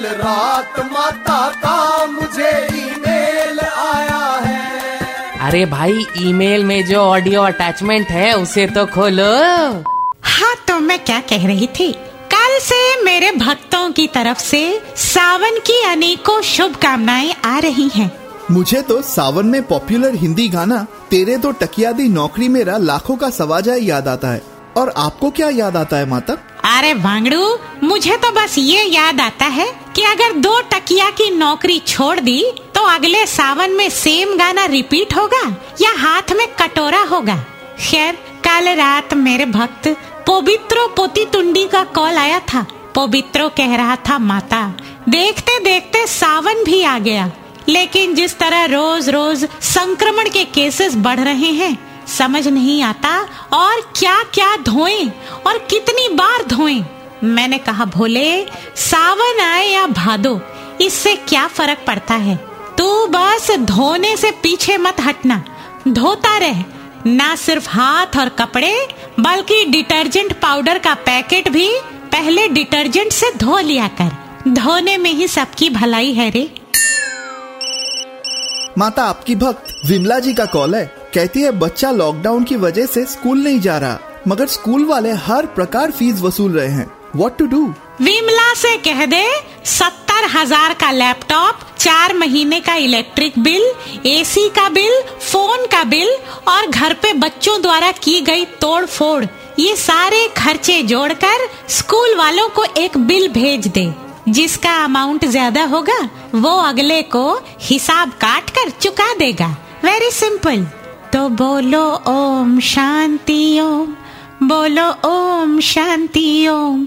कल रात माता का मुझे ईमेल आया है। अरे भाई ईमेल में जो ऑडियो अटैचमेंट है उसे तो खोलो। हाँ तो मैं क्या कह रही थी? कल से मेरे भक्तों की तरफ़ से सावन की अनेकों शुभकामनाएँ आ रही हैं। मुझे तो सावन में पॉपुलर हिंदी गाना तेरे तो टकिया दी नौकरी मेरा लाखों का सवाजा याद आता है। और आपको क्या याद आता है माता? अरे वांगड़ू मुझे तो बस ये याद आता है कि अगर दो टकिया की नौकरी छोड़ दी तो अगले सावन में सेम गाना रिपीट होगा या हाथ में कटोरा होगा? खैर, कल रात मेरे भक्त पवित्रो पोती तुंडी का कॉल आया था। पवित्रो कह रहा था, माता, देखते देखते सावन भी आ गया। लेकिन जिस तरह रोज रोज संक्रमण के केसेस बढ़ रहे हैं, समझ नहीं आता और क्या क्या धोएँ और कितनी बार धोएँ? मैंने कहा, भोले, सावन आए या भादो, इससे क्या फ़र्क पड़ता है? तू बस धोने से पीछे मत हटना। धोता रह, ना सिर्फ़ हाथ और कपड़े, बल्कि डिटर्जेंट पाउडर का पैकेट भी पहले डिटर्जेंट से धो लिया कर। धोने में ही सबकी भलाई है रे। माता, आपकी भक्त विमला जी का कॉल है। कहती है, बच्चा लॉकडाउन की वजह से स्कूल नहीं जा रहा, मगर स्कूल वाले हर प्रकार फ़ीस वसूल रहे हैं। वॉट टू डू विमला से कह दे, सत्तर हज़ार का लैपटॉप, चार महीने का इलेक्ट्रिक बिल एसी का बिल, फ़ोन का बिल, और घर पे बच्चों द्वारा की गई तोड़ फोड़ ये सारे खर्चे जोड़कर स्कूल वालों को एक बिल भेज दे। जिसका अमाउंट ज़्यादा होगा, वो अगले को हिसाब काट कर चुका देगा। वेरी सिंपल तो बोलो, ओम शांति, ओम। बोलो, ओम शांति, ओम।